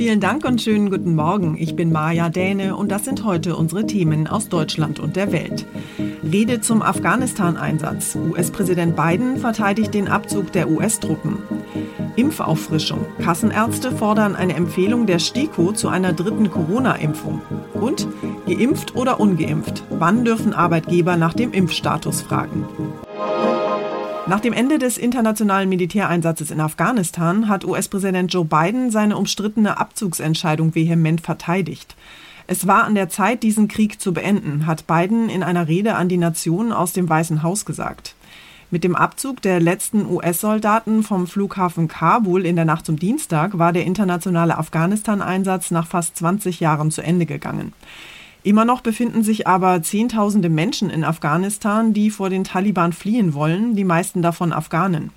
Vielen Dank und schönen guten Morgen. Ich bin Maja Däne und das sind heute unsere Themen aus Deutschland und der Welt. Rede zum Afghanistan-Einsatz. US-Präsident Biden verteidigt den Abzug der US-Truppen. Impfauffrischung. Kassenärzte fordern eine Empfehlung der STIKO zu einer dritten Corona-Impfung. Und geimpft oder ungeimpft? Wann dürfen Arbeitgeber nach dem Impfstatus fragen? Nach dem Ende des internationalen Militäreinsatzes in Afghanistan hat US-Präsident Joe Biden seine umstrittene Abzugsentscheidung vehement verteidigt. Es war an der Zeit, diesen Krieg zu beenden, hat Biden in einer Rede an die Nation aus dem Weißen Haus gesagt. Mit dem Abzug der letzten US-Soldaten vom Flughafen Kabul in der Nacht zum Dienstag war der internationale Afghanistan-Einsatz nach fast 20 Jahren zu Ende gegangen. Immer noch befinden sich aber Zehntausende Menschen in Afghanistan, die vor den Taliban fliehen wollen, die meisten davon Afghanen.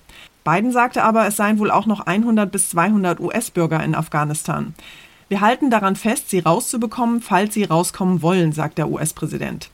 Biden sagte aber, es seien wohl auch noch 100 bis 200 US-Bürger in Afghanistan. Wir halten daran fest, sie rauszubekommen, falls sie rauskommen wollen, sagt der US-Präsident.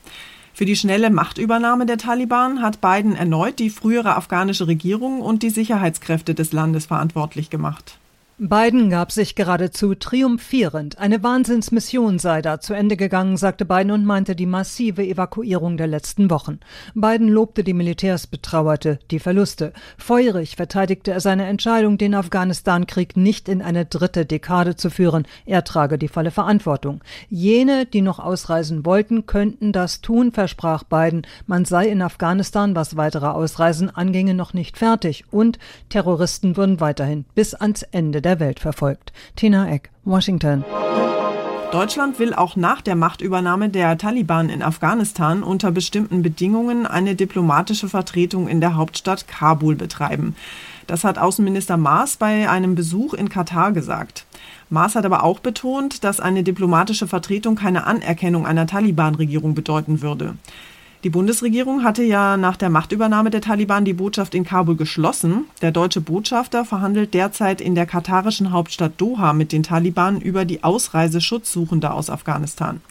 Für die schnelle Machtübernahme der Taliban hat Biden erneut die frühere afghanische Regierung und die Sicherheitskräfte des Landes verantwortlich gemacht. Biden gab sich geradezu triumphierend. Eine Wahnsinnsmission sei da zu Ende gegangen, sagte Biden und meinte die massive Evakuierung der letzten Wochen. Biden lobte die Militärs, betrauerte die Verluste. Feurig verteidigte er seine Entscheidung, den Afghanistan-Krieg nicht in eine dritte Dekade zu führen. Er trage die volle Verantwortung. Jene, die noch ausreisen wollten, könnten das tun, versprach Biden. Man sei in Afghanistan, was weitere Ausreisen anginge, noch nicht fertig und Terroristen würden weiterhin bis ans Ende der der Welt verfolgt. Tina Eck, Washington. Deutschland will auch nach der Machtübernahme der Taliban in Afghanistan unter bestimmten Bedingungen eine diplomatische Vertretung in der Hauptstadt Kabul betreiben. Das hat Außenminister Maas bei einem Besuch in Katar gesagt. Maas hat aber auch betont, dass eine diplomatische Vertretung keine Anerkennung einer Taliban-Regierung bedeuten würde. Die Bundesregierung hatte ja nach der Machtübernahme der Taliban die Botschaft in Kabul geschlossen. Der deutsche Botschafter verhandelt derzeit in der katarischen Hauptstadt Doha mit den Taliban über die Ausreise Schutzsuchender aus Afghanistan.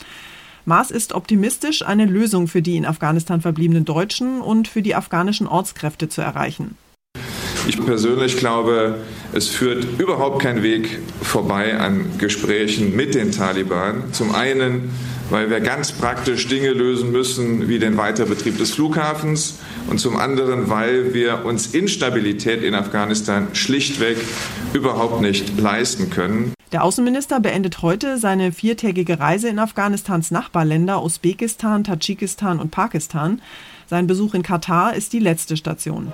Maas ist optimistisch, eine Lösung für die in Afghanistan verbliebenen Deutschen und für die afghanischen Ortskräfte zu erreichen. Ich persönlich glaube, es führt überhaupt kein Weg vorbei an Gesprächen mit den Taliban. Zum einen weil wir ganz praktisch Dinge lösen müssen, wie den Weiterbetrieb des Flughafens und zum anderen, weil wir uns Instabilität in Afghanistan schlichtweg überhaupt nicht leisten können. Der Außenminister beendet heute seine viertägige Reise in Afghanistans Nachbarländer Usbekistan, Tadschikistan und Pakistan. Sein Besuch in Katar ist die letzte Station.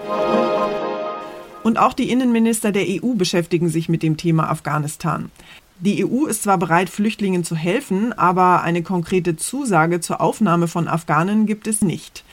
Und auch die Innenminister der EU beschäftigen sich mit dem Thema Afghanistan. Die EU ist zwar bereit, Flüchtlingen zu helfen, aber eine konkrete Zusage zur Aufnahme von Afghanen gibt es nicht.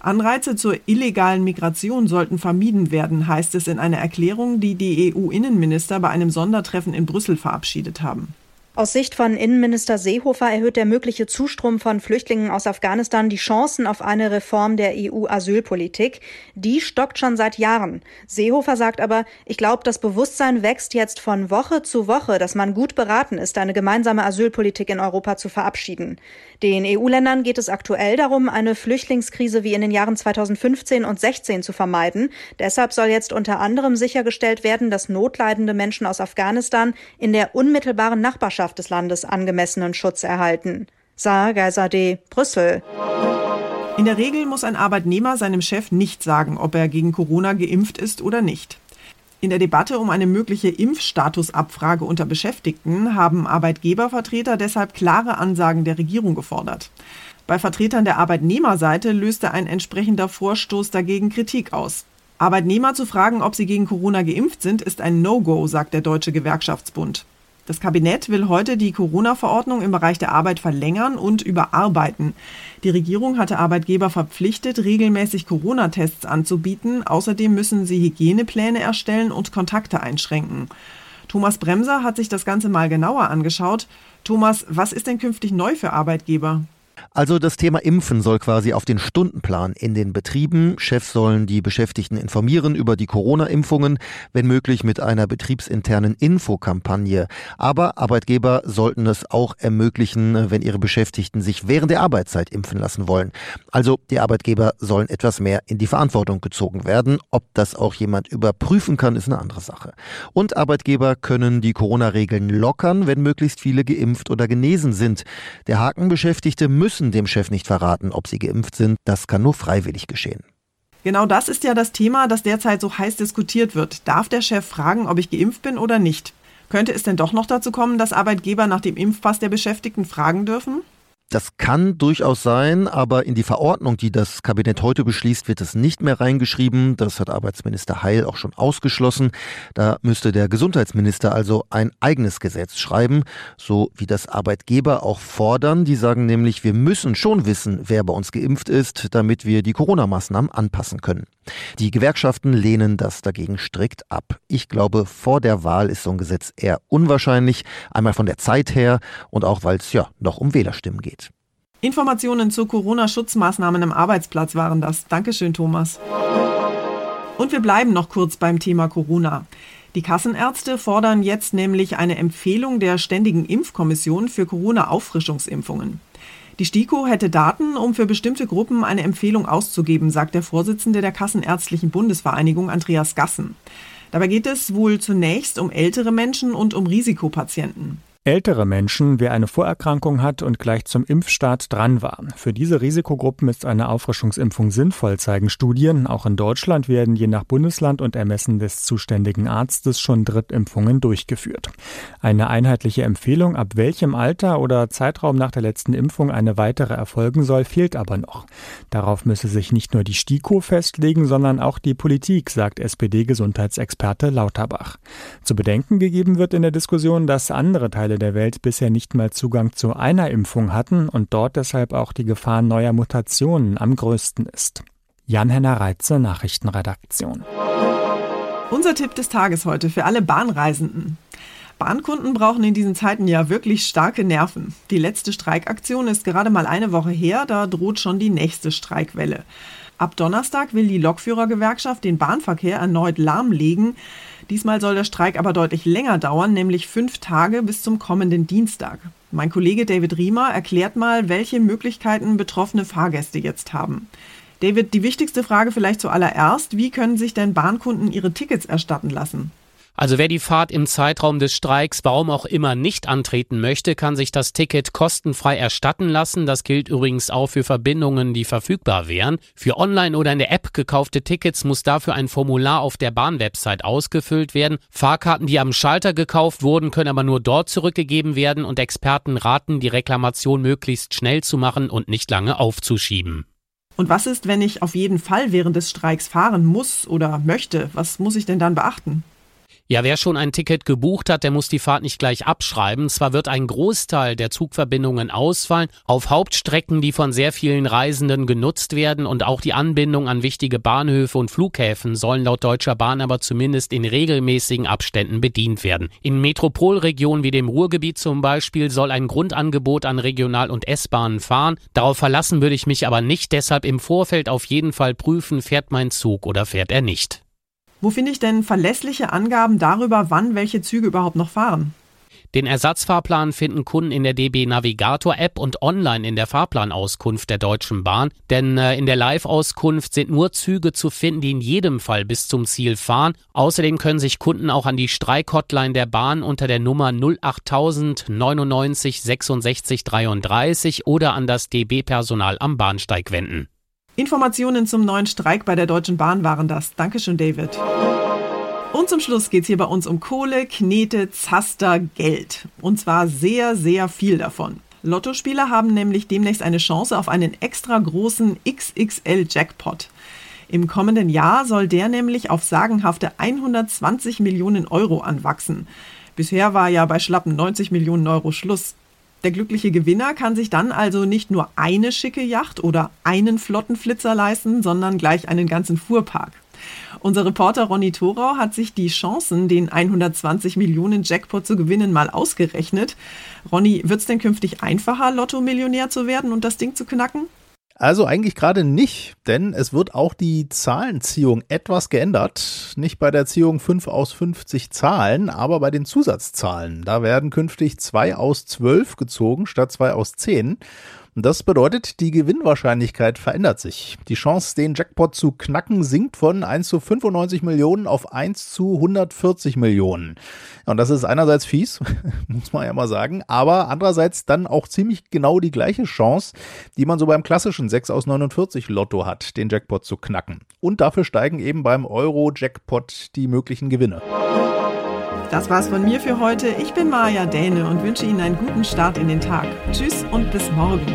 Anreize zur illegalen Migration sollten vermieden werden, heißt es in einer Erklärung, die die EU-Innenminister bei einem Sondertreffen in Brüssel verabschiedet haben. Aus Sicht von Innenminister Seehofer erhöht der mögliche Zustrom von Flüchtlingen aus Afghanistan die Chancen auf eine Reform der EU-Asylpolitik. Die stockt schon seit Jahren. Seehofer sagt aber, ich glaube, das Bewusstsein wächst jetzt von Woche zu Woche, dass man gut beraten ist, eine gemeinsame Asylpolitik in Europa zu verabschieden. Den EU-Ländern geht es aktuell darum, eine Flüchtlingskrise wie in den Jahren 2015 und 16 zu vermeiden. Deshalb soll jetzt unter anderem sichergestellt werden, dass notleidende Menschen aus Afghanistan in der unmittelbaren Nachbarschaft des Landes angemessenen Schutz erhalten. Saar Geisade, Brüssel. In der Regel muss ein Arbeitnehmer seinem Chef nicht sagen, ob er gegen Corona geimpft ist oder nicht. In der Debatte um eine mögliche Impfstatusabfrage unter Beschäftigten haben Arbeitgebervertreter deshalb klare Ansagen der Regierung gefordert. Bei Vertretern der Arbeitnehmerseite löste ein entsprechender Vorstoß dagegen Kritik aus. Arbeitnehmer zu fragen, ob sie gegen Corona geimpft sind, ist ein No-Go, sagt der Deutsche Gewerkschaftsbund. Das Kabinett will heute die Corona-Verordnung im Bereich der Arbeit verlängern und überarbeiten. Die Regierung hatte Arbeitgeber verpflichtet, regelmäßig Corona-Tests anzubieten. Außerdem müssen sie Hygienepläne erstellen und Kontakte einschränken. Thomas Bremser hat sich das Ganze mal genauer angeschaut. Thomas, was ist denn künftig neu für Arbeitgeber? Also das Thema Impfen soll quasi auf den Stundenplan in den Betrieben. Chefs sollen die Beschäftigten informieren über die Corona-Impfungen, wenn möglich mit einer betriebsinternen Infokampagne. Aber Arbeitgeber sollten es auch ermöglichen, wenn ihre Beschäftigten sich während der Arbeitszeit impfen lassen wollen. Also die Arbeitgeber sollen etwas mehr in die Verantwortung gezogen werden. Ob das auch jemand überprüfen kann, ist eine andere Sache. Und Arbeitgeber können die Corona-Regeln lockern, wenn möglichst viele geimpft oder genesen sind. Der Haken Beschäftigte müssen dem Chef nicht verraten, ob sie geimpft sind. Das kann nur freiwillig geschehen. Genau das ist ja das Thema, das derzeit so heiß diskutiert wird. Darf der Chef fragen, ob ich geimpft bin oder nicht? Könnte es denn doch noch dazu kommen, dass Arbeitgeber nach dem Impfpass der Beschäftigten fragen dürfen? Das kann durchaus sein, aber in die Verordnung, die das Kabinett heute beschließt, wird es nicht mehr reingeschrieben. Das hat Arbeitsminister Heil auch schon ausgeschlossen. Da müsste der Gesundheitsminister also ein eigenes Gesetz schreiben, so wie das Arbeitgeber auch fordern. Die sagen nämlich, wir müssen schon wissen, wer bei uns geimpft ist, damit wir die Corona-Maßnahmen anpassen können. Die Gewerkschaften lehnen das dagegen strikt ab. Ich glaube, vor der Wahl ist so ein Gesetz eher unwahrscheinlich, einmal von der Zeit her und auch weil es ja noch um Wählerstimmen geht. Informationen zu Corona-Schutzmaßnahmen am Arbeitsplatz waren das. Dankeschön, Thomas. Und wir bleiben noch kurz beim Thema Corona. Die Kassenärzte fordern jetzt nämlich eine Empfehlung der Ständigen Impfkommission für Corona-Auffrischungsimpfungen. Die STIKO hätte Daten, um für bestimmte Gruppen eine Empfehlung auszugeben, sagt der Vorsitzende der Kassenärztlichen Bundesvereinigung Andreas Gassen. Dabei geht es wohl zunächst um ältere Menschen und um Risikopatienten. Ältere Menschen, wer eine Vorerkrankung hat und gleich zum Impfstart dran war. Für diese Risikogruppen ist eine Auffrischungsimpfung sinnvoll, zeigen Studien. Auch in Deutschland werden je nach Bundesland und Ermessen des zuständigen Arztes schon Drittimpfungen durchgeführt. Eine einheitliche Empfehlung, ab welchem Alter oder Zeitraum nach der letzten Impfung eine weitere erfolgen soll, fehlt aber noch. Darauf müsse sich nicht nur die STIKO festlegen, sondern auch die Politik, sagt SPD-Gesundheitsexperte Lauterbach. Zu bedenken gegeben wird in der Diskussion, dass andere Teile Teile der Welt bisher nicht mal Zugang zu einer Impfung hatten und dort deshalb auch die Gefahr neuer Mutationen am größten ist. Jan-Henner Reitze, Nachrichtenredaktion. Unser Tipp des Tages heute für alle Bahnreisenden. Bahnkunden brauchen in diesen Zeiten ja wirklich starke Nerven. Die letzte Streikaktion ist gerade mal eine Woche her, da droht schon die nächste Streikwelle. Ab Donnerstag will die Lokführergewerkschaft den Bahnverkehr erneut lahmlegen. Diesmal soll der Streik aber deutlich länger dauern, nämlich fünf Tage bis zum kommenden Dienstag. Mein Kollege David Riemer erklärt mal, welche Möglichkeiten betroffene Fahrgäste jetzt haben. David, die wichtigste Frage vielleicht zuallererst, wie können sich denn Bahnkunden ihre Tickets erstatten lassen? Also wer die Fahrt im Zeitraum des Streiks, warum auch immer, nicht antreten möchte, kann sich das Ticket kostenfrei erstatten lassen. Das gilt übrigens auch für Verbindungen, die verfügbar wären. Für online oder in der App gekaufte Tickets muss dafür ein Formular auf der Bahnwebsite ausgefüllt werden. Fahrkarten, die am Schalter gekauft wurden, können aber nur dort zurückgegeben werden und Experten raten, die Reklamation möglichst schnell zu machen und nicht lange aufzuschieben. Und was ist, wenn ich auf jeden Fall während des Streiks fahren muss oder möchte? Was muss ich denn dann beachten? Ja, wer schon ein Ticket gebucht hat, der muss die Fahrt nicht gleich abschreiben. Zwar wird ein Großteil der Zugverbindungen ausfallen, auf Hauptstrecken, die von sehr vielen Reisenden genutzt werden und auch die Anbindung an wichtige Bahnhöfe und Flughäfen sollen laut Deutscher Bahn aber zumindest in regelmäßigen Abständen bedient werden. In Metropolregionen wie dem Ruhrgebiet zum Beispiel soll ein Grundangebot an Regional- und S-Bahnen fahren. Darauf verlassen würde ich mich aber nicht, deshalb im Vorfeld auf jeden Fall prüfen, fährt mein Zug oder fährt er nicht. Wo finde ich denn verlässliche Angaben darüber, wann welche Züge überhaupt noch fahren? Den Ersatzfahrplan finden Kunden in der DB Navigator App und online in der Fahrplanauskunft der Deutschen Bahn, denn äh, in der Live-Auskunft sind nur Züge zu finden, die in jedem Fall bis zum Ziel fahren. Außerdem können sich Kunden auch an die Streik-Hotline der Bahn unter der Nummer 08000 99 66 33 oder an das DB-Personal am Bahnsteig wenden. Informationen zum neuen Streik bei der Deutschen Bahn waren das. Dankeschön, David. Und zum Schluss geht es hier bei uns um Kohle, Knete, Zaster, Geld. Und zwar sehr, sehr viel davon. Lottospieler haben nämlich demnächst eine Chance auf einen extra großen XXL-Jackpot. Im kommenden Jahr soll der nämlich auf sagenhafte 120 Millionen Euro anwachsen. Bisher war ja bei schlappen 90 Millionen Euro Schluss. Der glückliche Gewinner kann sich dann also nicht nur eine schicke Yacht oder einen flotten Flitzer leisten, sondern gleich einen ganzen Fuhrpark. Unser Reporter Ronny Thorau hat sich die Chancen, den 120 Millionen Jackpot zu gewinnen, mal ausgerechnet. Ronny, wird es denn künftig einfacher, Lotto-Millionär zu werden und das Ding zu knacken? Also eigentlich gerade nicht, denn es wird auch die Zahlenziehung etwas geändert. Nicht bei der Ziehung 5 aus 50 Zahlen, aber bei den Zusatzzahlen. Da werden künftig 2 aus 12 gezogen statt 2 aus 10. Das bedeutet, die Gewinnwahrscheinlichkeit verändert sich. Die Chance, den Jackpot zu knacken, sinkt von 1 zu 95 Millionen auf 1 zu 140 Millionen. Und das ist einerseits fies, muss man ja mal sagen, aber andererseits dann auch ziemlich genau die gleiche Chance, die man so beim klassischen 6 aus 49 Lotto hat, den Jackpot zu knacken. Und dafür steigen eben beim Euro-Jackpot die möglichen Gewinne. Das war's von mir für heute. Ich bin Maja Däne und wünsche Ihnen einen guten Start in den Tag. Tschüss und bis morgen.